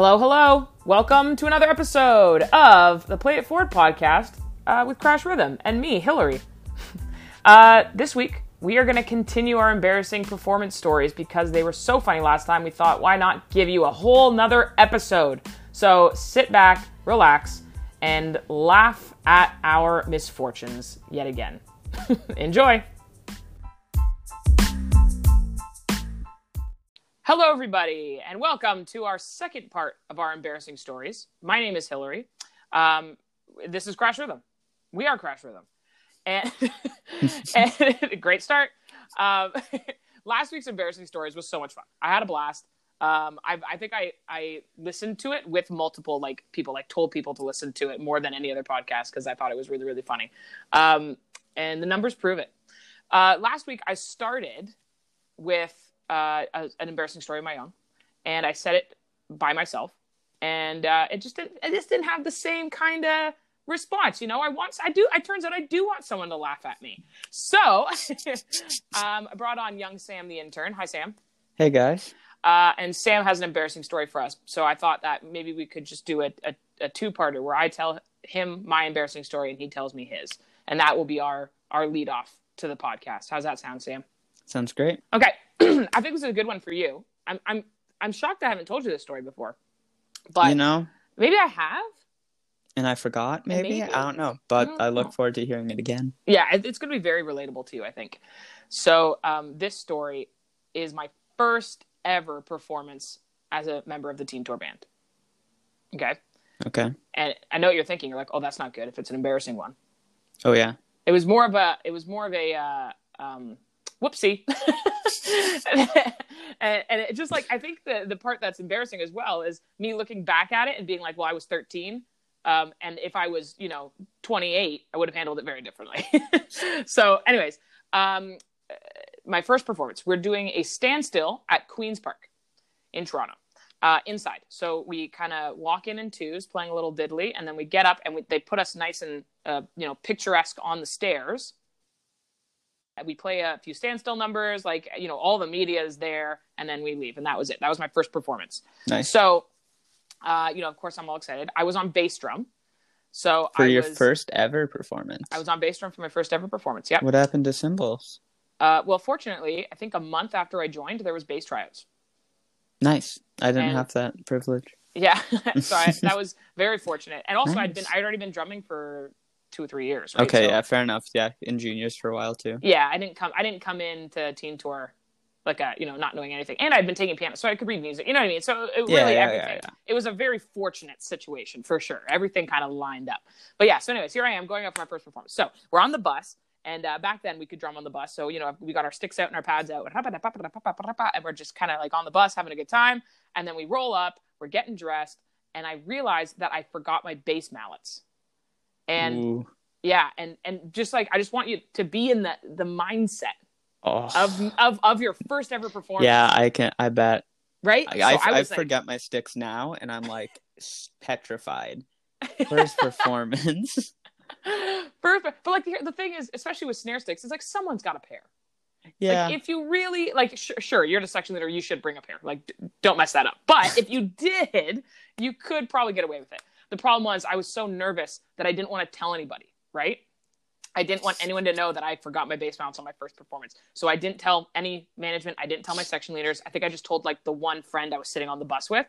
Hello, hello. Welcome to another episode of the Play It Forward podcast uh, with Crash Rhythm and me, Hillary. uh, this week, we are going to continue our embarrassing performance stories because they were so funny last time. We thought, why not give you a whole nother episode? So sit back, relax, and laugh at our misfortunes yet again. Enjoy. Hello, everybody, and welcome to our second part of our embarrassing stories. My name is Hillary. Um, this is Crash Rhythm. We are Crash Rhythm, and, and great start. Um, last week's embarrassing stories was so much fun. I had a blast. Um, I, I think I I listened to it with multiple like people, like told people to listen to it more than any other podcast because I thought it was really really funny. Um, and the numbers prove it. Uh, last week I started with uh, a, an embarrassing story of my own, and I said it by myself, and uh, it just didn't, it just didn't have the same kind of response. You know, I want, I do, it turns out I do want someone to laugh at me. So, um, I brought on young Sam, the intern. Hi, Sam. Hey guys. Uh, and Sam has an embarrassing story for us. So I thought that maybe we could just do a, a, a two-parter where I tell him my embarrassing story and he tells me his, and that will be our our lead off to the podcast. How's that sound, Sam? Sounds great. Okay, I think this is a good one for you. I'm I'm I'm shocked I haven't told you this story before, but you know, maybe I have. and I forgot. Maybe, Maybe. I don't know, but don't I look forward to hearing it again. Yeah, it's going to be very relatable to you, I think. So, um, this story is my first ever performance as a member of the Teen Tour band. Okay, Okay. and I know what you're thinking. You're like, "Oh, that's not good." If it's an embarrassing one, Oh yeah. it was more of a. It was more of a. Uh, um, whoopsie. and, and it just like I think the the part that's embarrassing as well is me looking back at it and being like, "Well, I was 13." Um, and if I was, you know, 28, I would have handled it very differently. so, anyways, um, uh, my first performance, we're doing a standstill at Queen's Park in Toronto, uh, inside. So we kind of walk in in twos, playing a little diddly, and then we get up and we, they put us nice and, uh, you know, picturesque on the stairs. We play a few standstill numbers, like, you know, all the media is there, and then we leave. And that was it. That was my first performance. Nice. So, uh, you know, of course, I'm all excited. I was on bass drum. So For I your was, first ever performance. I was on bass drum for my first ever performance. Yeah. What happened to cymbals? Uh, well, fortunately, I think a month after I joined, there was bass tryouts. Nice. I didn't And- have that privilege. Yeah, so I, that was very fortunate. And also, I'd been I'd already been drumming for two or three years. Right? Okay, So- yeah, fair enough. Yeah, in juniors for a while too. yeah. I didn't come. I didn't come into teen tour like a you know not knowing anything, and I'd been taking piano, so I could read music. You know what I mean? So it, Yeah, really yeah, everything. yeah, yeah. It was a very fortunate situation for sure. Everything kind of lined up. But yeah. So anyways, here I am going up for my first performance. So we're on the bus. And uh, back then we could drum on the bus, so you know we got our sticks out and our pads out, and we're just kind of like on the bus having a good time. And then we roll up, we're getting dressed, and I realized that I forgot my bass mallets. And Ooh. yeah, and and just like I just want you to be in the the mindset Oh. of of of your first ever performance. yeah, I can. I bet. right. I, I, so I I was like, forget my sticks now, and I'm like petrified. First performance. first, but like the, the thing is, especially with snare sticks, it's like someone's got a pair. yeah. Like if you really like, sh- sure, you're the section leader, you should bring a pair. Like, d- don't mess that up. But if you did, you could probably get away with it. The problem was I was so nervous that I didn't want to tell anybody. Right. I didn't want anyone to know that I forgot my bass mallets on my first performance. So I didn't tell any management. I didn't tell my section leaders. I think I just told like the one friend I was sitting on the bus with.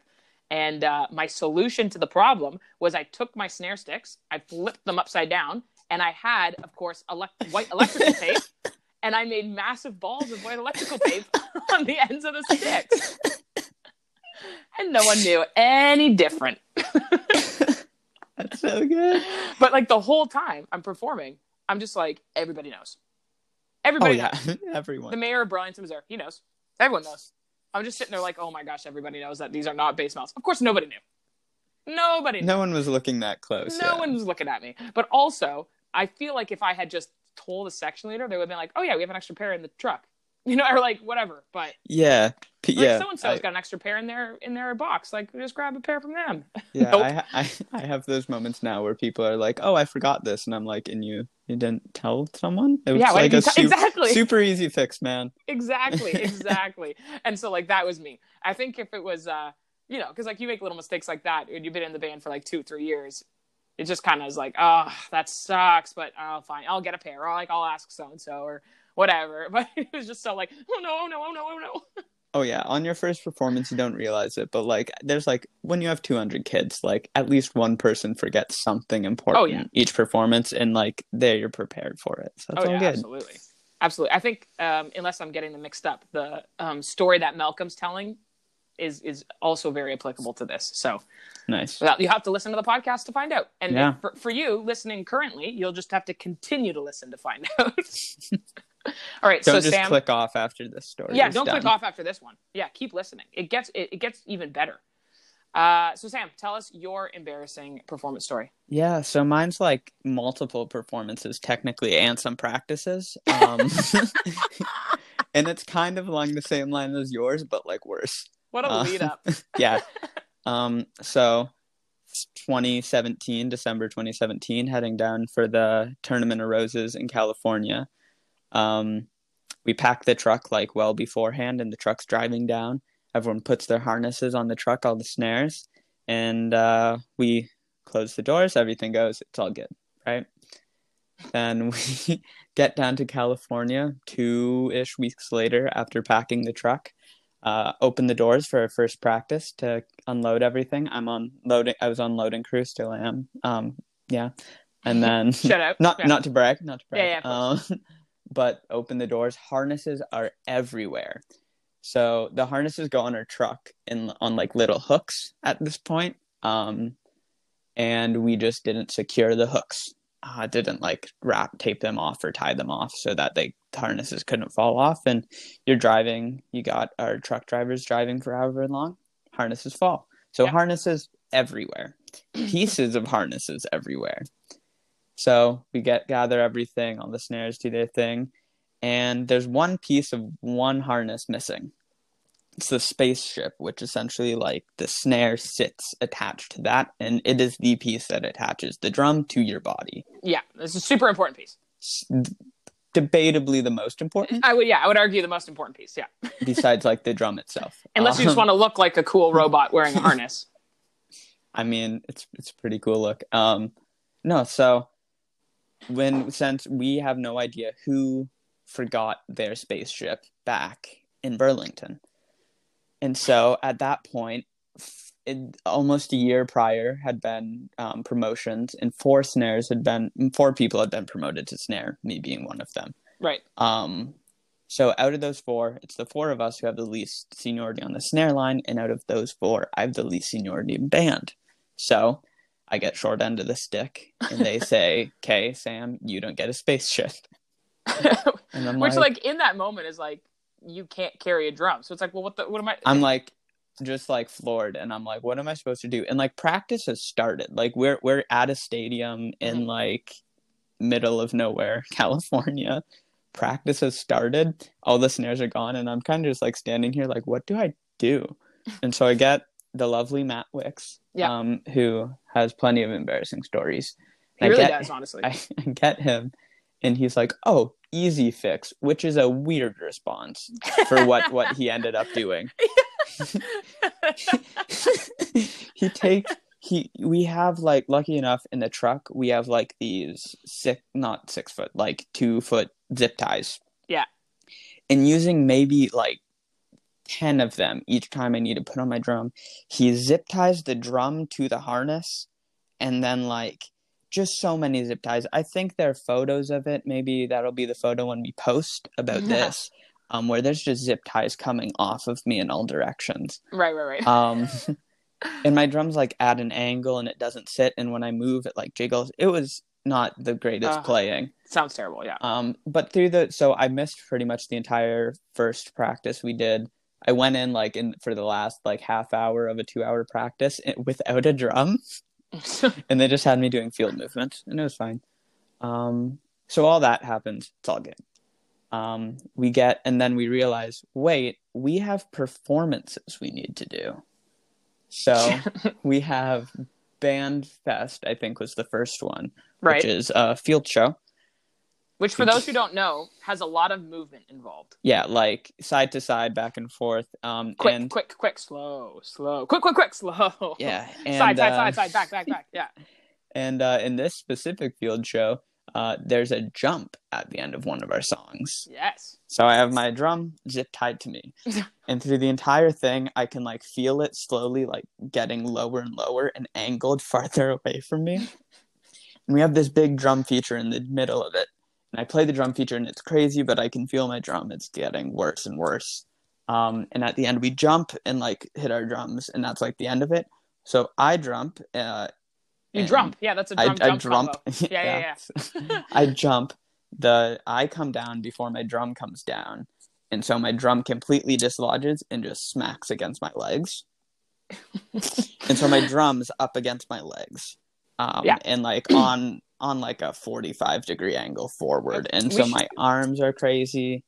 And uh, my solution to the problem was I took my snare sticks, I flipped them upside down, and I had, of course, elect- white electrical tape, and I made massive balls of white electrical tape on the ends of the sticks. And no one knew any different. That's so good. But like the whole time I'm performing, I'm just like, everybody knows. Oh Everybody yeah, knows. everyone. The mayor of Burlington, Missouri, he knows. Everyone knows. I'm just sitting there like, oh my gosh, everybody knows that these are not bass mallets. Of course, nobody knew. Nobody knew. No one was looking that close. no yeah. one was looking at me. But also, I feel like if I had just told the section leader, they would have been like, oh yeah, we have an extra pair in the truck. You know, or like whatever. But Yeah, P- like yeah. So and so's got an extra pair in their in their box. Like just grab a pair from them. Yeah, Nope. I, I I have those moments now where people are like, "Oh, I forgot this," and I'm like, "And you you didn't tell someone?" It was Yeah, like a tell- sup- exactly. super easy fix, man. exactly exactly and so like that was me i think if it was uh you know, because like you make little mistakes like that, and you've been in the band for like two, three years. It just kind of is like, oh, that sucks, but I'll fine. I'll get a pair, or like I'll ask so and so, or whatever. But it was just so like, oh no, oh no, oh no, oh no. Oh yeah, on your first performance you don't realize it, but like there's like when you have 200 kids, like at least one person forgets something important Oh, yeah. each performance and like there you're prepared for it. So it's oh all yeah, good. absolutely, absolutely. I think um, unless I'm getting them mixed up, the um, story that Malcolm's telling is is also very applicable to this. So Nice. well, you have to listen to the podcast to find out. And Yeah. for, for you listening currently, you'll just have to continue to listen to find out. All right, Don't so just Sam, click off after this story. yeah, don't click off after this one. Yeah, keep listening. It gets it, it gets even better. Uh, so Sam, tell us your embarrassing performance story. Yeah, so mine's like multiple performances technically and some practices. Um, and it's kind of along the same line as yours, but like worse. What a Uh, lead up. yeah. Um, so 2017, December 2017, heading down for the Tournament of Roses in California. Um, we pack the truck like well beforehand, and the truck's driving down. Everyone puts their harnesses on the truck, all the snares, and uh, we close the doors. Everything goes. It's all good, right? Then we get down to California two ish weeks later after packing the truck uh, open the doors for our first practice to unload everything. I'm on loading. I was on loading crew, still am. Um, yeah, and then Shut up. not Yeah. not to brag, not to brag. Yeah, yeah, um, but open the doors. Harnesses are everywhere. So the harnesses go on our truck in on like little hooks at this point. Um, and we just didn't secure the hooks. Uh, didn't like wrap tape them off or tie them off so that they the harnesses couldn't fall off. And you're driving. You got our truck drivers driving for however long. Harnesses fall. So Yeah. harnesses everywhere. Pieces of harnesses everywhere. So we get gather everything, all the snares do their thing, and there's one piece of one harness missing. It's the spaceship, which essentially like the snare sits attached to that, and it is the piece that attaches the drum to your body. Yeah, it's a super important piece. It's debatably the most important, I would, yeah, I would argue the most important piece. Yeah, besides like the drum itself. unless you just Um, want to look like a cool robot wearing a harness. I mean, it's it's a pretty cool look. Um, no, so when since we have no idea who forgot their spaceship back in Burlington, and so at that point, it, almost a year prior had been um, promotions, and four snares had been four people had been promoted to snare, me being one of them. Right. Um, so out of those four, it's the four of us who have the least seniority on the snare line, and out of those four, I have the least seniority in band. So I get short end of the stick, and they say, "Okay, Sam, you don't get a spaceship." And Which, like, like, in that moment, is like you can't carry a drum. So it's like, well, what the, what am I? I'm like, just like floored, and I'm like, "What am I supposed to do?" And like practice has started. Like we're we're at a stadium in Mhm. like middle of nowhere, California. Practice has started. All the snares are gone, and I'm kind of just like standing here, like, what do I do? And so I get the lovely Matt Wicks, Yeah. um, who has plenty of embarrassing stories. he really get- does, honestly. I, I get him, and he's like, "Oh, easy fix," which is a weird response for what what he ended up doing. he takes he we have like lucky enough in the truck we have like these six not six foot like two foot zip ties Yeah. and using maybe like 10 of them each time i need to put on my drum he zip ties the drum to the harness and then like just so many zip ties i think there are photos of it maybe that'll be the photo when we post about Yeah. this um, where there's just zip ties coming off of me in all directions right, right, right. um and my drum's like at an angle and it doesn't sit and when i move it like jiggles it was not the greatest Ugh. playing Sounds terrible. Yeah. um but through the so i missed pretty much the entire first practice we did i went in like in for the last like half hour of a two hour practice without a drum. And they just had me doing field movements and it was fine. Um so all that happens it's all good. Um we get and then we realize wait we have performances we need to do. So we have band fest i think was the first one right. which is a field show Which, for those who don't know, has a lot of movement involved. Yeah, like side to side, back and forth. Um, Quick, and quick, quick, slow, slow, quick, quick, quick, slow. yeah, and, side, side, uh, side, side, back, back, back. Yeah. And uh, in this specific field show, uh, there's a jump at the end of one of our songs. Yes. So I have my drum zip tied to me. and through the entire thing, I can like feel it slowly like getting lower and lower and angled farther away from me. And we have this big drum feature in the middle of it. And I play the drum feature and it's crazy, but I can feel my drum. It's getting worse and worse. Um, and at the end, we jump and like hit our drums, and that's like the end of it. So I jump. Uh, You jump. Yeah, that's a I, drum I jump jump. combo. Yeah, yeah, yeah. I jump. The I come down before my drum comes down, and so my drum completely dislodges and just smacks against my legs. and so my drum's up against my legs, um, Yeah. and like on on like a forty five degree angle forward, and We so should- my arms are crazy.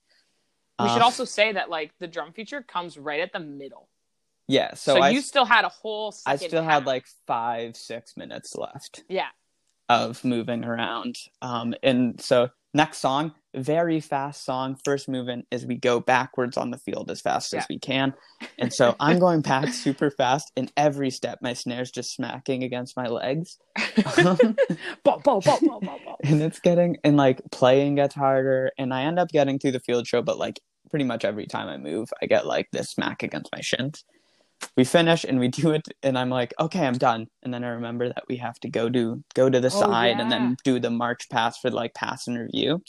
We should Uh, also say that like the drum feature comes right at the middle. yeah. So, So, I you still had a whole I still half. had like five six minutes left. Yeah. of moving around. Um, and so next song, very fast song. First movement is we go backwards on the field as fast Yeah. as we can. And so I'm going back super fast, and every step my snare's just smacking against my legs. Bow, bow, bow. and it's getting and like playing gets harder and I end up getting through the field show, but like pretty much every time I move, I get like this smack against my shins. We finish and we do it and I'm like, okay, I'm done. And then I remember that we have to go to go to the Oh, side and then do the march pass for like pass and review.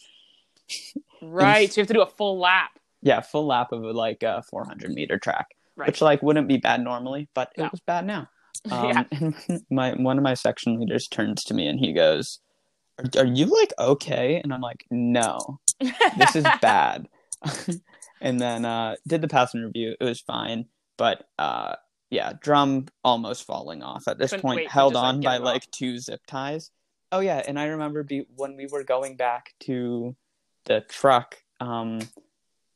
Right. So you have to do a full lap. Yeah, full lap of like a 400 meter track, Right. which like wouldn't be bad normally, but it was bad now. Um, yeah. and my one of my section leaders turns to me and he goes, "Are, are you like okay?" And I'm like, "No, this is bad." and then uh, did the passing review. It was fine, but uh, yeah, drum almost falling off at this Couldn't point, held just, on get by off. like two zip ties. Oh yeah, and I remember be- when we were going back to the truck. Um,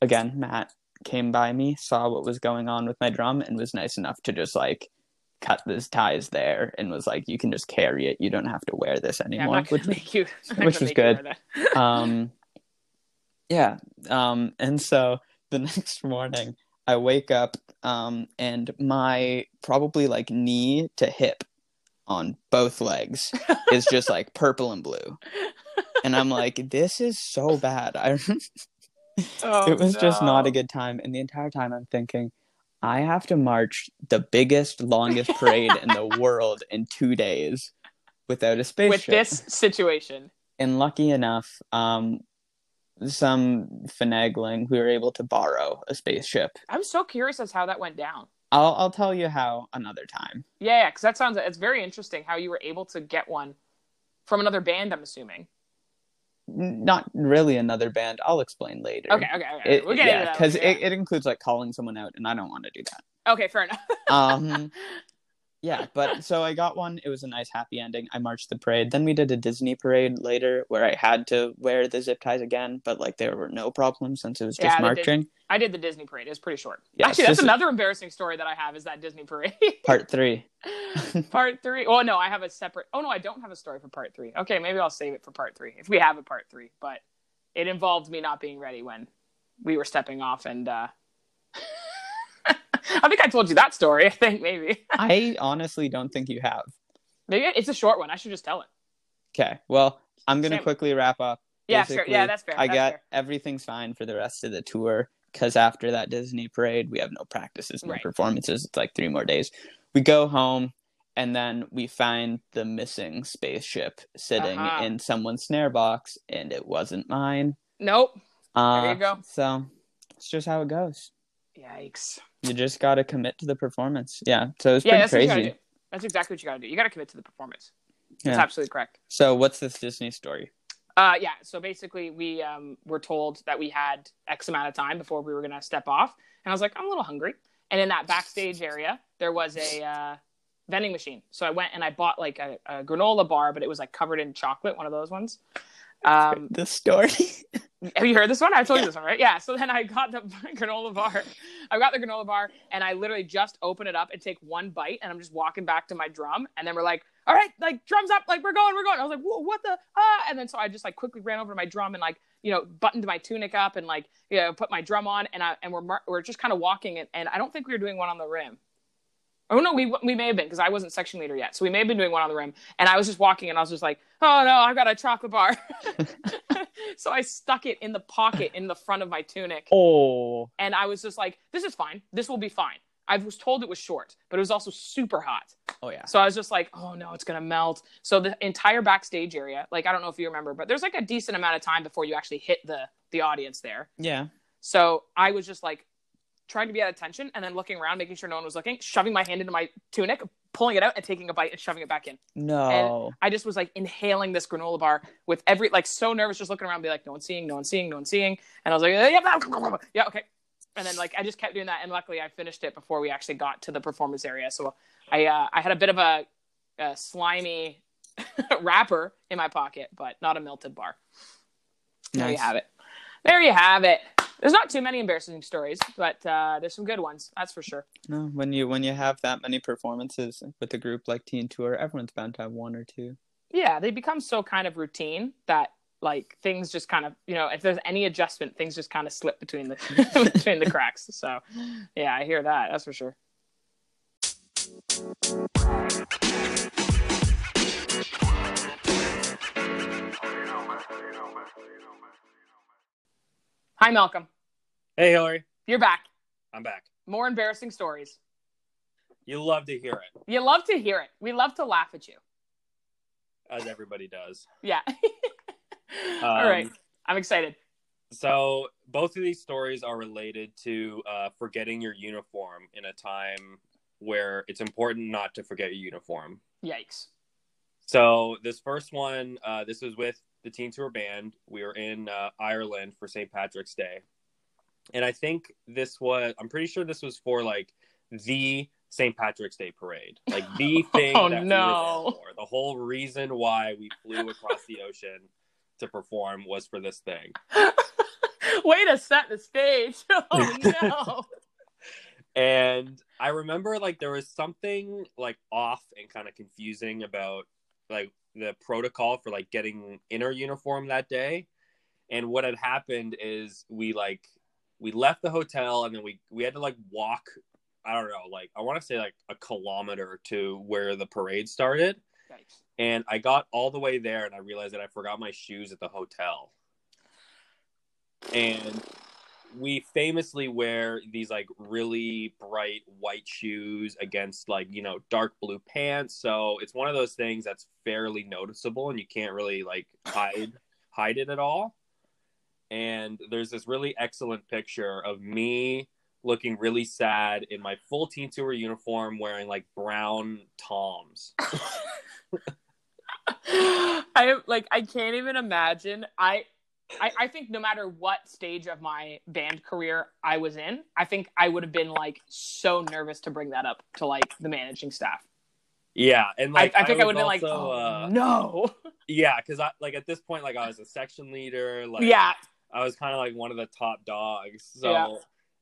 again, Matt came by me, saw what was going on with my drum, and was nice enough to just like cut those ties there, and was like, "You can just carry it. You don't have to wear this anymore." gonna which make you. Which make good. um yeah um and so the next morning i wake up um and my probably like knee to hip on both legs is just like purple and blue and i'm like this is so bad i Oh, it was just not a good time and the entire time i'm thinking i have to march the biggest longest parade in the world in two days without a spaceship with this situation. and lucky enough, um, some finagling, we were able to borrow a spaceship. I'm so curious as how that went down. I'll I'll tell you how another time. Yeah, yeah, because that sounds it's very interesting how you were able to get one from another band. I'm assuming. Not really another band. I'll explain later. Okay, okay, okay. It, we'll get into yeah, that. because later, it, it includes like calling someone out, and I don't want to do that. okay, fair enough. Um, yeah, but so I got one. It was a nice happy ending. I marched the parade. Then we did a Disney parade later where I had to wear the zip ties again, but like there were no problems since it was just Yeah, they did- marching. I did the Disney parade. It was pretty short. Yeah, Actually, that's another embarrassing story that I have is that Disney parade. Part three. part three. Oh no, I have a separate. Oh no, I don't have a story for part three. Okay, maybe I'll save it for part three if we have a part three. But it involved me not being ready when we were stepping off, and uh... I think I told you that story. I think maybe I honestly don't think you have. maybe it's a short one. I should just tell it. Okay. Well, I'm gonna Same. quickly wrap up. Yeah, sure. Yeah, that's fair. I That's got fair. everything's fine for the rest of the tour because after that Disney parade, we have no practices, no Right. performances. It's like three more days. We go home, and then we find the missing spaceship sitting Uh-huh. in someone's snare box, and it wasn't mine. Nope. Uh, you go. So it's just how it goes. Yikes. You just got to commit to the performance. Yeah. So it's Yeah, pretty crazy. That's exactly what you gotta do. You gotta commit to the performance. That's Yeah. absolutely correct. So what's this Disney story? Uh, yeah. So basically, we um, were told that we had X amount of time before we were gonna step off, and I was like, I'm a little hungry. And in that backstage area, there was a uh, vending machine. So I went and I bought like a, a granola bar, but it was like covered in chocolate, one of those ones. Um, The story. have you heard this one? I told you this one, right? Yeah. So then I got the granola bar. I got the granola bar, and I literally just open it up and take one bite, and I'm just walking back to my drum, and then we're like, all right, like drums up, like we're going, we're going. I was like, Whoa, what the ah? And then so I just like quickly ran over to my drum and like you know buttoned my tunic up and like you know put my drum on and I and we're mar- we're just kind of walking and, and I don't think we were doing one on the rim. Oh no, we we may have been because I wasn't section leader yet, so we may have been doing one on the rim. And I was just walking, and I was just like, "Oh no, I've got a chocolate bar." so I stuck it in the pocket in the front of my tunic, Oh, and I was just like, "This is fine. This will be fine." I was told it was short, but it was also super hot. oh yeah. So I was just like, "Oh no, it's gonna melt." So the entire backstage area, like I don't know if you remember, but there's like a decent amount of time before you actually hit the the audience there. Yeah. So I was just like trying to be at attention and then looking around, making sure no one was looking, shoving my hand into my tunic, pulling it out and taking a bite and shoving it back in. No. I just was like inhaling this granola bar with every like so nervous, just looking around, be like, no one's seeing, no one's seeing, no one's seeing. And I was like, yeah, yeah, okay. And then like I just kept doing that, and luckily I finished it before we actually got to the performance area. So I uh, I had a bit of a, a slimy wrapper in my pocket, but not a melted bar. There you have it. There you have it. There's not too many embarrassing stories, but uh, there's some good ones. That's for sure. No, when you when you have that many performances with a group like Teen Tour, everyone's bound to have one or two. Yeah, they become so kind of routine that like things just kind of you know if there's any adjustment, things just kind of slip between the between the cracks. So yeah, I hear that. That's for sure. Hi, Malcolm. Hey, Hillary. You're back. I'm back. More embarrassing stories. You love to hear it, You love to hear it. We love to laugh at you. as everybody does. Yeah. All right. Um, I'm excited. So, both of these stories are related to uh, forgetting your uniform in a time where it's important not to forget your uniform. Yikes. So, this first one, uh, this was with the Teen Tour Band. We were in uh, Ireland for St. Patrick's Day. And I think this was, I'm pretty sure this was for like the St. Patrick's Day parade. Like the thing Oh, that we no. were for. The whole reason why we flew across the ocean to perform was for this thing. Way to set the stage. Oh no. And I remember like there was something like off and kind of confusing about like the protocol for like getting inner uniform that day. And what had happened is we like we left the hotel and then we we had to like walk I don't know, like I want to say like a kilometer to where the parade started. And I got all the way there and I realized that I forgot my shoes at the hotel. And we famously wear these like really bright white shoes against like, you know, dark blue pants. So it's one of those things that's fairly noticeable and you can't really like hide hide it at all. And there's this really excellent picture of me looking really sad in my full teen tour uniform wearing like brown toms. I like I can't even imagine. I, I I think no matter what stage of my band career I was in, I think I would have been like so nervous to bring that up to like the managing staff. Yeah, and like I, I think I, would have been like, oh, uh, no. yeah, because I like at this point, like I was a section leader, like yeah. I was kind of like one of the top dogs, so Yeah.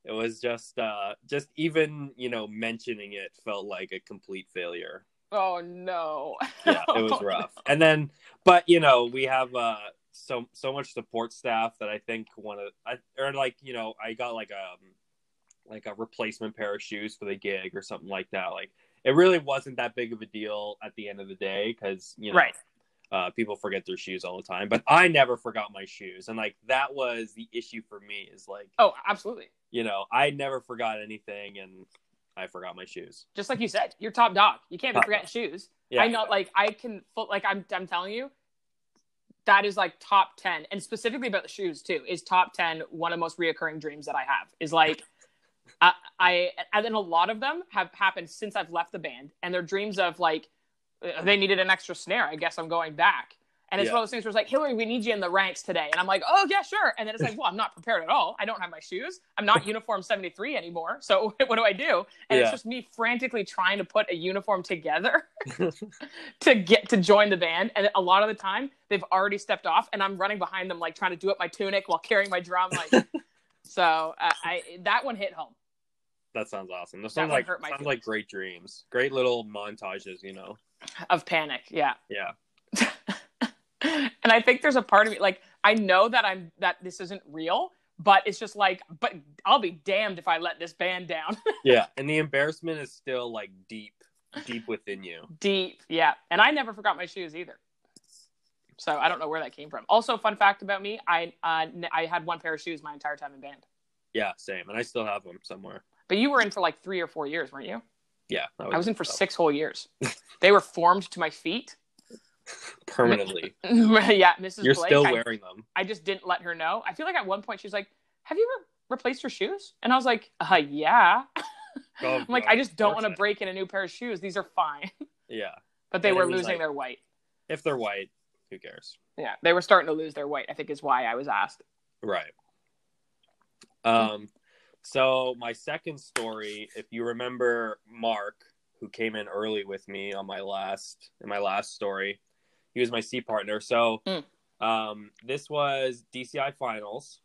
it was just, uh just even you know mentioning it felt like a complete failure. Oh no. Yeah, it was rough. And then, but you know, we have uh so so much support staff that I think one of I or like you know I got like a like a replacement pair of shoes for the gig or something like that. Like it really wasn't that big of a deal at the end of the day because you know Right. uh, people forget their shoes all the time. But I never forgot my shoes, and like that was the issue for me. Is like Oh, absolutely. you know I never forgot anything, and I forgot my shoes. Just like you said, you're top dog. You can't be forgetting shoes. Yeah, I know, like I can, like I'm, I'm telling you, that is like top ten, and specifically about the shoes too. Is top ten one of the most reoccurring dreams that I have? Is like, I, I, and then a lot of them have happened since I've left the band, and they're dreams of like, they needed an extra snare. I guess I'm going back. And it's Yeah. one of those things where it's like, Hillary, we need you in the ranks today. And I'm like, oh, yeah, sure. And then it's like, well, I'm not prepared at all. I don't have my shoes. I'm not uniform 73 anymore. So what do I do? And it's just me frantically trying to put a uniform together to get to join the band. And a lot of the time, they've already stepped off, and I'm running behind them, like trying to do up my tunic while carrying my drum. Like, so uh, I that one hit home. That sounds awesome. That That sounds one like hurt my sounds feelings. like great dreams, great little montages. You know. of panic. Yeah. Yeah. And I think there's a part of me like I know that I'm that this isn't real, but it's just like, but I'll be damned if I let this band down. Yeah. And the embarrassment is still like deep, deep within you. Deep, yeah. And I never forgot my shoes either. So I don't know where that came from. Also, fun fact about me: I uh, I had one pair of shoes my entire time in band. Yeah, same. And I still have them somewhere. But you were in for like three or four years, weren't you? Yeah. I was in for six whole years. they were formed to my feet. permanently. yeah, Mrs. You're Blake. still I, wearing them. I just didn't let her know. I feel like at one point she's like, "Have you ever replaced your shoes?" And I was like, "Uh, yeah." Oh, I'm like, I just don't want to break in a new pair of shoes. These are fine. Yeah. But they And were losing like- their white. If they're white, who cares? Yeah, they were starting to lose their white. I think is why I was asked. Right. Um, so my second story, if you remember Mark, who came in early with me on my last in my last story, he was my C partner. So Mm. um this was DCI finals.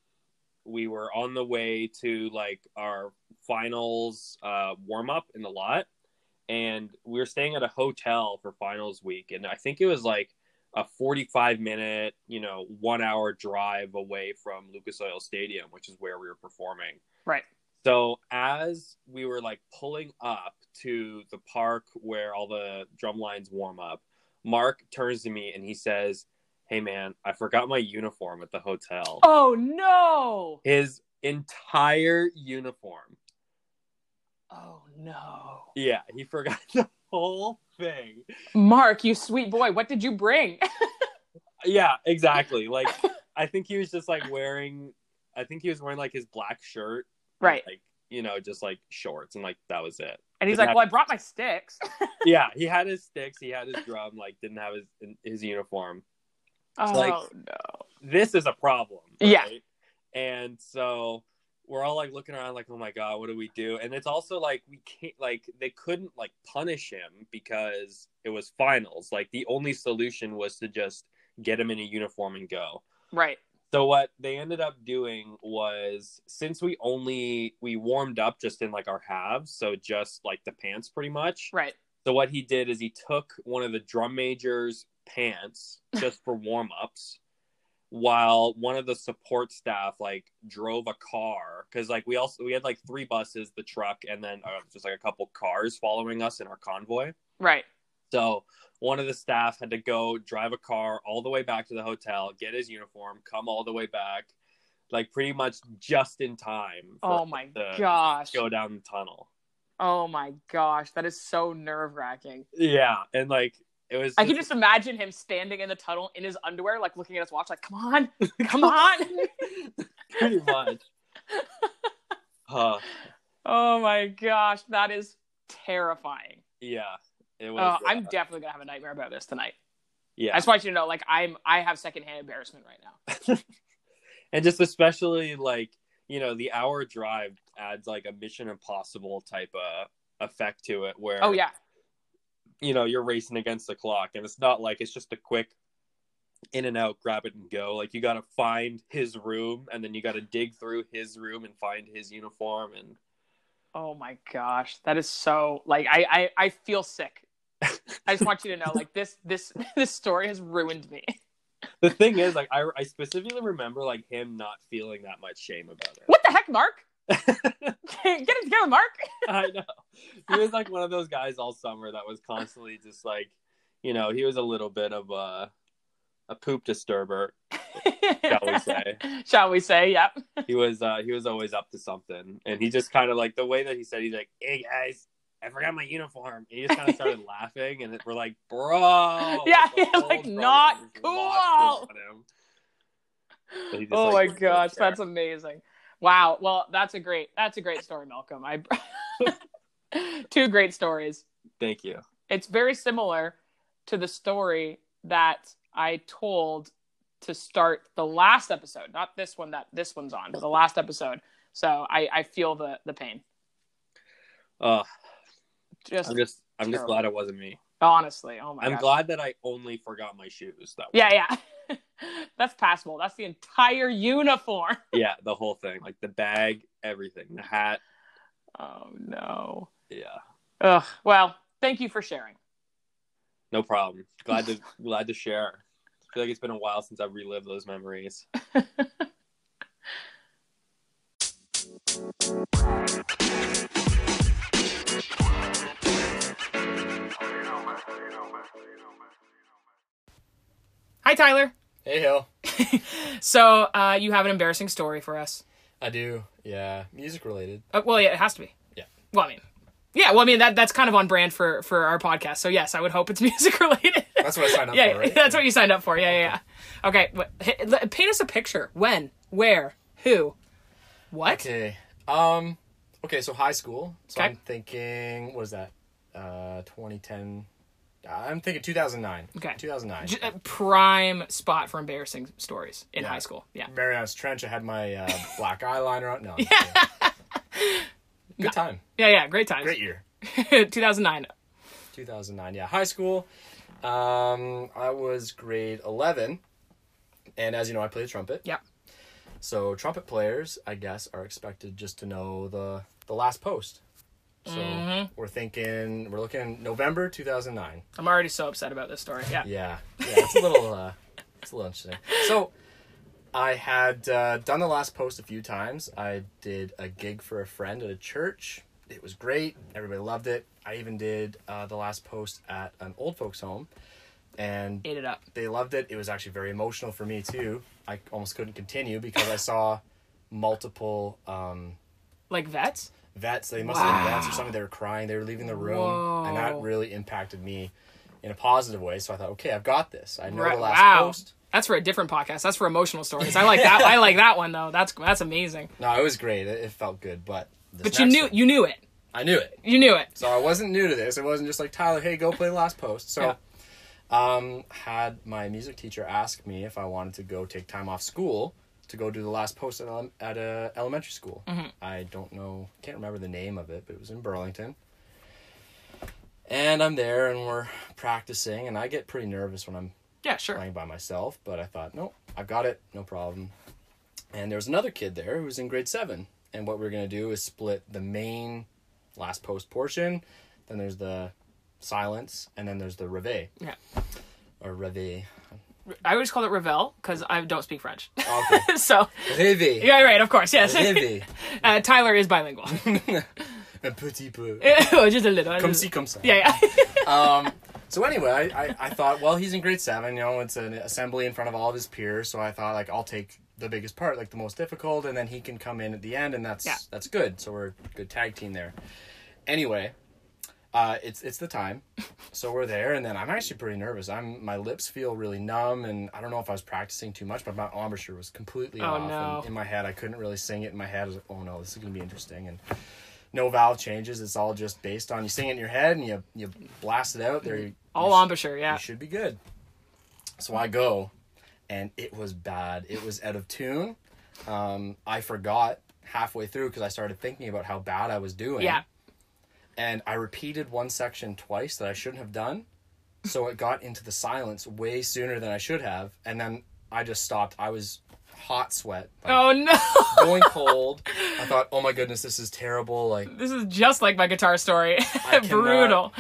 We were on the way to like our finals uh warm up in the lot and we were staying at a hotel for finals week and I think it was like a 45 minute, you know, one hour drive away from Lucas Oil Stadium, which is where we were performing. Right. So as we were like pulling up to the park where all the drum lines warm up, Mark turns to me and he says, Hey man, I forgot my uniform at the hotel. Oh no! His entire uniform. Oh no! Yeah, he forgot the whole thing. Mark, you sweet boy, what did you bring? Yeah, exactly. Like I think he was just like wearing I think he was wearing like his black shirt. and, right. Like, you know, just like shorts and like that was it. And he's didn't like, "Well, I brought my sticks." Yeah, he had his sticks, he had his drum, like didn't have his his uniform. oh like- no! This is a problem. Yeah. And so we're all like looking around like, oh my god, what do we do? And it's also like we can't like they couldn't like punish him because it was finals. Like the only solution was to just get him in a uniform and go. Right. So what they ended up doing was since we only we warmed up just in like our halves, so just like the pants pretty much. Right. So what he did is he took one of the drum major's pants just for warm ups, while one of the support staff like drove a car because like we also we had like three buses, the truck, and then uh, just like a couple cars following us in our convoy. Right. So one of the staff had to go drive a car all the way back to the hotel, get his uniform, come all the way back, like pretty much just in time. Oh my gosh. Go down the tunnel. Oh my gosh. That is so nerve wracking. Yeah, and like it was. I can just imagine him standing in the tunnel in his underwear, like looking at his watch, like, "Come on, come on." pretty much. Uh, oh my gosh, that is terrifying. yeah, it was. Oh, I'm uh, definitely gonna have a nightmare about this tonight. yeah, I just want you to know, like, I'm I have secondhand embarrassment right now. and just especially like you know the hour drive adds like a Mission Impossible type of effect to it, where Oh yeah, you know you're racing against the clock and it's not like it's just a quick in and out grab it and go like you got to find his room and then you got to dig through his room and find his uniform and Oh my gosh, that is so like I I, I feel sick. I just want you to know, like this this this story has ruined me. the thing is like I, I specifically remember like him not feeling that much shame about it. What the heck, Mark? Get it together, Mark. i know he was like one of those guys all summer that was constantly just like you know he was a little bit of a a poop disturber Shall we say. Shall we say? Yep. he was uh he was always up to something and he just kind of like the way that he said he's like hey guys i forgot my uniform And he just kind of started laughing and we're like bro Yeah, like, not cool. lost it on him. So he just, Oh like, my gosh, that's amazing. Wow. Well, that's a great that's a great story, Malcolm. I two great stories. thank you It's very similar to the story that I told to start the last episode, not this one that this one's on, but the last episode. So I, I feel the the pain. uh Just i'm just i'm just glad it wasn't me honestly. Oh my i'm gosh. glad that i only forgot my shoes though Yeah, yeah. That's passable. That's the entire uniform. yeah the whole thing like the bag everything the hat Oh no. yeah Ugh. Well, thank you for sharing. No problem. Glad to glad to share. I feel like it's been a while since I've relived those memories. Hi, Tyler. Hey, Hill. So, uh, you have an embarrassing story for us. I do. Yeah, music related. Uh, well, yeah, it has to be. Yeah. Well, I mean, yeah. Well, I mean that that's kind of on brand for for our podcast. So yes, I would hope it's music related. That's what I signed up yeah, for, right? that's what you signed up for. Yeah, yeah, yeah. Okay, wh- h- l- paint us a picture. When, where, who, what? Okay. Um. Okay, so high school. So Okay. I'm thinking, what is that? Uh, 2010. I'm thinking 2009. Okay. 2009. J- uh, prime spot for embarrassing stories in Yeah. high school. Yeah. Marianas Trench. I had my uh, black eyeliner on. No. Kidding. Good time. Yeah, yeah. Great times. Great year. 2009. 2009. Yeah, high school. Um, I was grade 11, and as you know, I play the trumpet. Yeah. So trumpet players, I guess, are expected just to know the the last post. So Mm-hmm. we're thinking we're looking November 2009. I'm already so upset about this story. Yeah. Yeah, yeah, it's a little uh, it's a little interesting. So I had uh, done the last post a few times. I did a gig for a friend at a church. It was great. Everybody loved it. I even did uh, the last post at an old folks home, and Ate it up. they loved it. It was actually very emotional for me too. I almost couldn't continue because I saw multiple um, Like vets. vets. They must have been vets or something. They were crying. They were leaving the room, and that really impacted me in a positive way. So I thought, okay, I've got this. I know Right, the last wow. post. That's for a different podcast. That's for emotional stories. I like that. I like that one though. That's that's amazing. No, it was great. It, it felt good, but But you knew one- you knew it. I knew it. You knew it. So I wasn't new to this. It wasn't just like Tyler, hey, go play last post. So, um, had my music teacher ask me if I wanted to go take time off school to go do the last post at, ele- at a elementary school. Mm-hmm. I don't know, can't remember the name of it, but it was in Burlington. And I'm there, and we're practicing, and I get pretty nervous when I'm Yeah, sure. playing by myself, but I thought, no, I've got it, no problem. And there was another kid there who was in grade seven, and what we are gonna do is split the main last post portion, then there's the silence, and then there's the reveille Yeah. or reveille. I always call it Revel because I don't speak French. Okay, so reveille. yeah, right. Of course, yes. Reveille. uh, Tyler is bilingual. Un petit peu. just a little. Comme si, comme ça. Yeah, yeah. um, so anyway, I, I, I thought, well, he's in grade seven, you know, it's an assembly in front of all of his peers, so I thought, like, I'll take the biggest part, like the most difficult, and then he can come in at the end, and that's Yeah. that's good. So we're a good tag team there. Anyway, uh, it's it's the time, so we're there, and then I'm actually pretty nervous. I'm my lips feel really numb, and I don't know if I was practicing too much, but my embouchure was completely Oh, off. no. And in my head, I couldn't really sing it. In my head, I was like, oh no, this is gonna be interesting, and no valve changes. It's all just based on you sing it in your head and you you blast it out there. You, All you, embouchure. sh- Yeah. you should be good. So I go, and it was bad. It was out of tune. Um, I forgot halfway through because I started thinking about how bad I was doing. Yeah. And I repeated one section twice that I shouldn't have done. So it got into the silence way sooner than I should have. And then I just stopped. I was hot sweat. Like, Oh no. going cold. I thought, oh my goodness, this is terrible. Like, This is just like my guitar story. cannot- Brutal.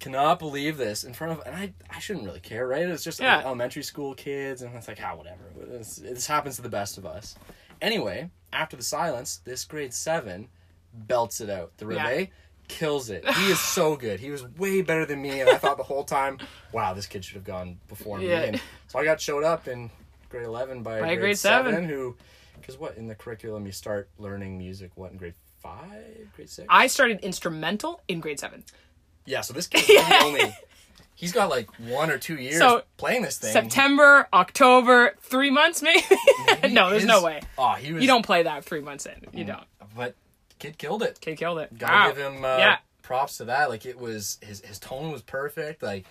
cannot believe this in front of, and I, I shouldn't really care, right? It's just Yeah. like elementary school kids, and it's like, ah, whatever. This, this happens to the best of us. Anyway, after the silence, this grade seven belts it out. The Yeah. Kills it. He is so good. He was way better than me, and I thought the whole time, wow, this kid should have gone before Yeah. me. And so I got showed up in grade eleven by, By grade, grade seven, seven. who, because what in the curriculum you start learning music? What in grade five, grade six? I started instrumental in grade seven. Yeah, so this kid really only he's got like one or two years So, playing this thing. September, October, three months maybe. He no, there's is- no way. Oh, he was You don't play that three months in. You mm, don't. but kid killed it. Kid killed it. Gotta Wow. give him uh, Yeah. props to that. Like it was his his tone was perfect. Like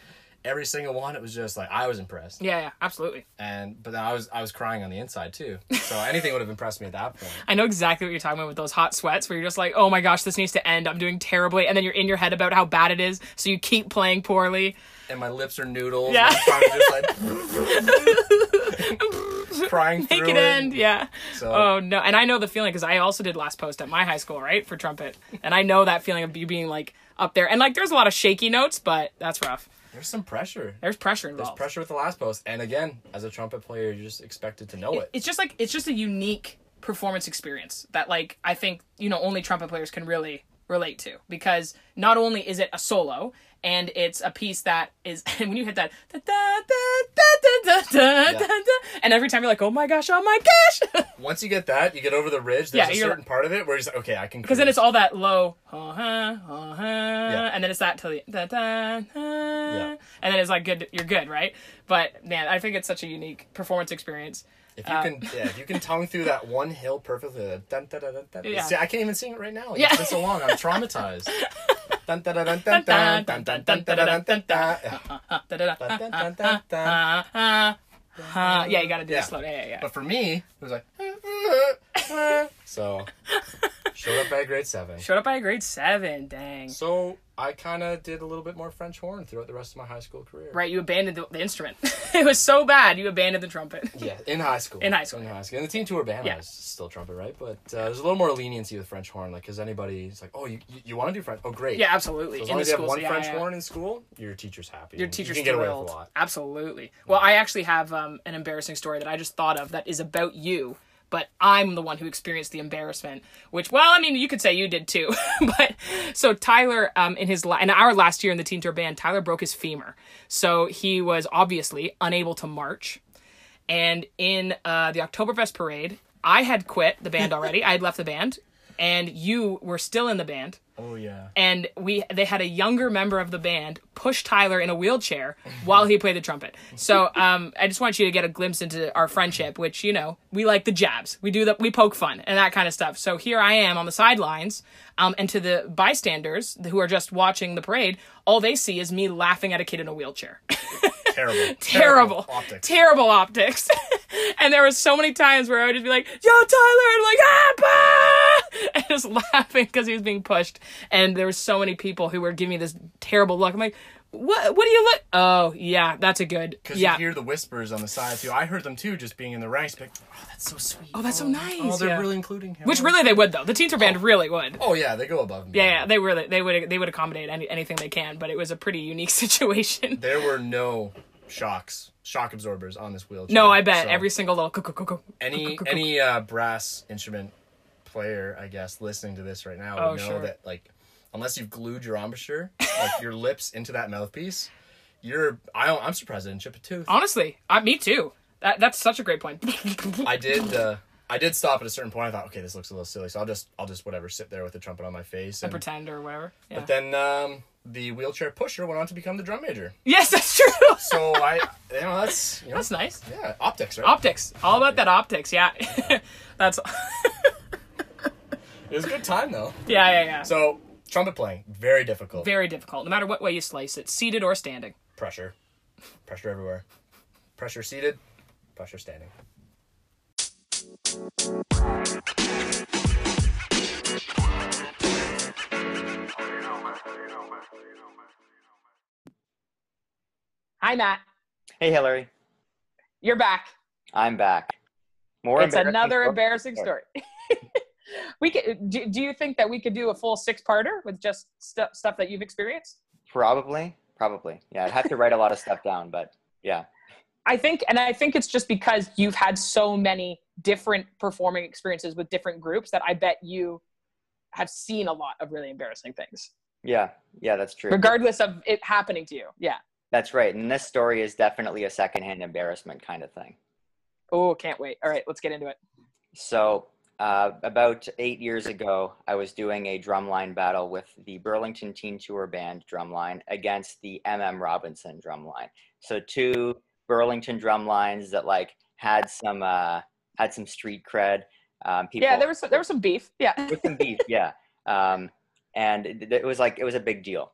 every single one, it was just like I was impressed. Yeah, yeah, absolutely. And but then I was I was crying on the inside too. So anything would have impressed me at that point. I know exactly what you're talking about with those hot sweats where you're just like, oh my gosh, this needs to end. I'm doing terribly. And then you're in your head about how bad it is. So you keep playing poorly. And my lips are noodles. Yeah. And I'm trying to just like crying Make through it end. Yeah. So Oh no. And I know the feeling because I also did last post at my high school, right? For trumpet. And I know that feeling of you being like up there. And like there's a lot of shaky notes, but that's rough. There's some pressure. There's pressure involved. There's pressure with the last post, and again, as a trumpet player, you're just expected to know it. It's just like it's just a unique performance experience that like I think you know only trumpet players can really relate to because not only is it a solo and it's a piece that is and when you hit that da, da, da, yeah. and every time you're like oh my gosh oh my gosh once you get that you get over the ridge there's yeah, a certain part of it where it's like, okay i can because then it's all that low uh-huh, uh-huh, yeah. and then it's that till the da, da, da, yeah. and then it's like good you're good right but man i think it's such a unique performance experience if you can, yeah, if you can tongue through that one hill perfectly, dun, dun, dun, yeah. See, I can't even sing it right now. Yeah. It's been so long. I'm traumatized. Yeah, you gotta do yeah. it slow. Yeah, yeah, yeah. But for me, it was like, so showed up by grade seven. Showed up by a grade seven. Dang. So I kind of did a little bit more French horn throughout the rest of my high school career. Right, you abandoned the, the instrument. it was so bad, you abandoned the trumpet. Yeah, in high school. In high school. In high school. And the teen tour band Yeah. was still trumpet, right? But uh, there's a little more leniency with French horn, like, because anybody's like, oh, you, you, you want to do French? Oh, great. Yeah, absolutely. So as in long the as you have one yeah, French yeah. horn in school, your teacher's happy. Your teacher's you can get away with a lot. Absolutely. Well, I actually have um, an embarrassing story that I just thought of that is about you, but I'm the one who experienced the embarrassment. Which, well, I mean, you could say you did too. but so Tyler, um, in his la- in our last year in the teen tour band, Tyler broke his femur, so he was obviously unable to march. And in uh, the Oktoberfest parade, I had quit the band already. I had left the band, and you were still in the band Oh, yeah. and we they had a younger member of the band push Tyler in a wheelchair while he played the trumpet. So um, I just want you to get a glimpse into our friendship, which you know we like the jabs, we do the we poke fun and that kind of stuff. So here I am on the sidelines, um, and to the bystanders who are just watching the parade, all they see is me laughing at a kid in a wheelchair. Terrible. terrible, optics. terrible optics. and there were so many times where I would just be like, "Yo, Tyler," and like, just laughing because he was being pushed. And there were so many people who were giving me this terrible look. I'm like, "What? What do you look?" Oh, yeah, that's a good. Because Yeah. you hear the whispers on the side, too. I heard them, too, just being in the ranks. Like, oh, that's so sweet. Oh, that's so nice. Oh, they're yeah. really including him. Which Oh, really they would though. The tour band really would. Oh, yeah, they go above and Yeah, beyond. yeah, they really they would they would accommodate any, anything they can, but it was a pretty unique situation. There were no shocks, shock absorbers on this wheelchair. No, I bet So every single little any any uh, brass instrument player, I guess, listening to this right now Oh, would know sure. that like unless you've glued your embouchure, like your lips into that mouthpiece, you're I don't, I'm surprised I didn't chip a tooth. Honestly, I, me too. That that's such a great point. I did uh, I did stop at a certain point. I thought, okay, this looks a little silly, so I'll just I'll just whatever sit there with the trumpet on my face. And, Pretend or whatever. Yeah. but then um, the wheelchair pusher went on to become the drum major. yes, that's true. So I you know that's you know That's nice. yeah optics right. Optics. All about that optics. Yeah. That's. It was a good time though. yeah, yeah, yeah. So trumpet playing very difficult. Very difficult, no matter what way you slice it, seated or standing. pressure pressure everywhere pressure seated pressure standing Hi, Matt. Hey, Hillary. You're back. I'm back. More it's another stories. embarrassing story. we could. Do, do you think that we could do a full six-parter with just stuff stuff that you've experienced? Probably, probably. Yeah, I'd have to write a lot of stuff down, but yeah. I think, and I think it's just because you've had so many different performing experiences with different groups that I bet you have seen a lot of really embarrassing things, Yeah, yeah, that's true. regardless of it happening to you. Yeah. That's right. And this story is definitely a secondhand embarrassment kind of thing. Oh, can't wait. All right, let's get into it. So, uh, about eight years ago, I was doing a drumline battle with the Burlington Teen Tour Band drumline against the MM Robinson drumline. So, two Burlington drumlines that like had some uh, had some street cred. Um, people Yeah, there was there was some beef. Yeah. with some beef, yeah. Um, and it, it was like it was a big deal,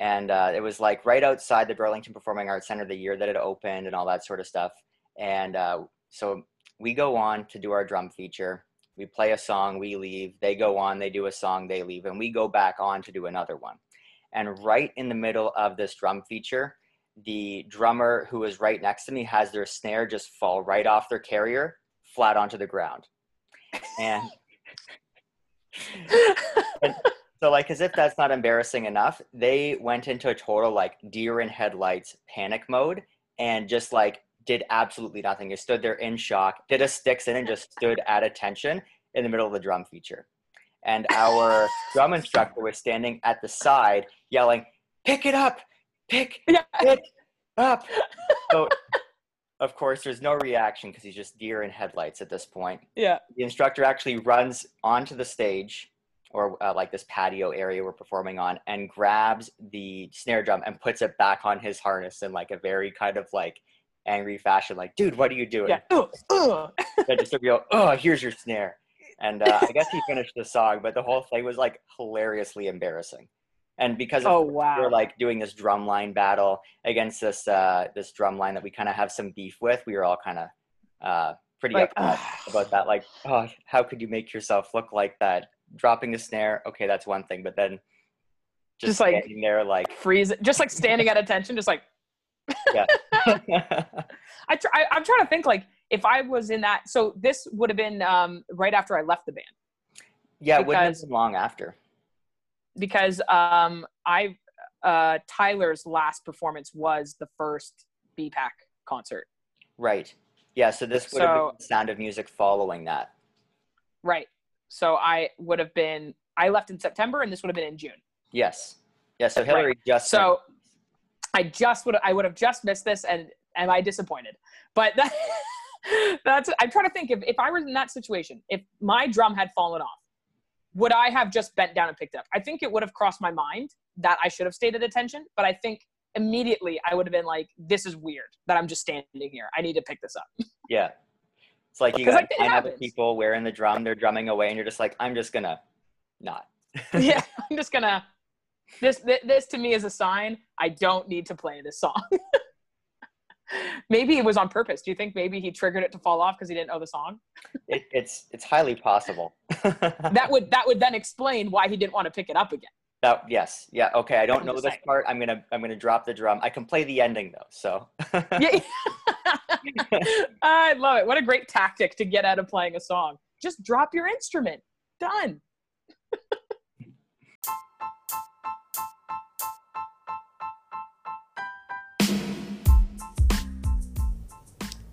and uh, it was like right outside the Burlington Performing Arts Center the year that it opened and all that sort of stuff. And uh, so we go on to do our drum feature. We play a song, we leave. They go on, they do a song, they leave, and we go back on to do another one. And right in the middle of this drum feature, the drummer who is right next to me has their snare just fall right off their carrier, flat onto the ground. And So, like, as if that's not embarrassing enough, they went into a total like deer in headlights panic mode and just like did absolutely nothing. He stood there in shock, did a sticks in, and just stood at attention in the middle of the drum feature. And our drum instructor was standing at the side yelling, "Pick it up, pick it up!" So, of course, there's no reaction because he's just deer in headlights at this point Yeah. the instructor actually runs onto the stage or uh, like this patio area we're performing on and grabs the snare drum and puts it back on his harness in like a very kind of like angry fashion like dude what are you doing Yeah. Ugh. and just to go oh here's your snare and uh, i guess he finished the song but the whole thing was like hilariously embarrassing and because of wow. we are like doing this drum line battle against this uh this drum line that we kind of have some beef with we were all kind of uh pretty Like, upset about that like oh how could you make yourself look like that dropping the snare okay that's one thing but then just, Just, like- standing there like freeze just like standing at attention just like yeah. I try, I, i'm trying to think like if i was in that so this would have been um, right after i left the band. Yeah it wouldn't have Because- been long after. Because um, i uh, tyler's last performance was the first bpac concert. Right. Yeah so this would have been the sound of music following that. Right. So i would have been i left in september and this would have been in june. Yes. Yeah so hillary just so i just would i would have just missed this and am i disappointed? But that, that's i'm trying to think if, if i was in that situation if my drum had fallen off would i have just bent down and picked up? I think it would have crossed my mind that i should have stayed at attention but i think immediately i would have been like this is weird that i'm just standing here. I need to pick this up. Yeah. It's like you got like, other people wearing the drum, they're drumming away, and you're just like, I'm just gonna not. yeah i'm just gonna this, this this to me is a sign i don't need to play this song maybe it was on purpose do you think maybe he triggered it to fall off because he didn't know the song It, it's it's highly possible. that would that would then explain why he didn't want to pick it up again That yes, yeah, okay. I don't I'm know this saying. part. I'm gonna I'm gonna drop the drum. I can play the ending though. So yeah i love it what a great tactic to get out of playing a song just drop your instrument done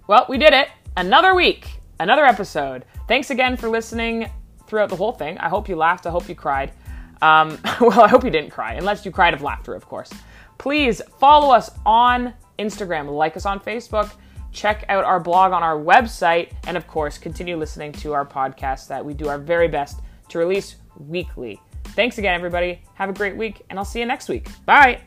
well we did it. Another week another episode. Thanks again for listening throughout the whole thing. I hope you laughed. I hope you cried. Um, well i hope you didn't cry unless you cried of laughter of course. Please follow us on instagram. Like us on facebook. Check out our blog on our website. And of course continue listening to our podcast that we do our very best to release weekly. Thanks again everybody. Have a great week and i'll see you next week. Bye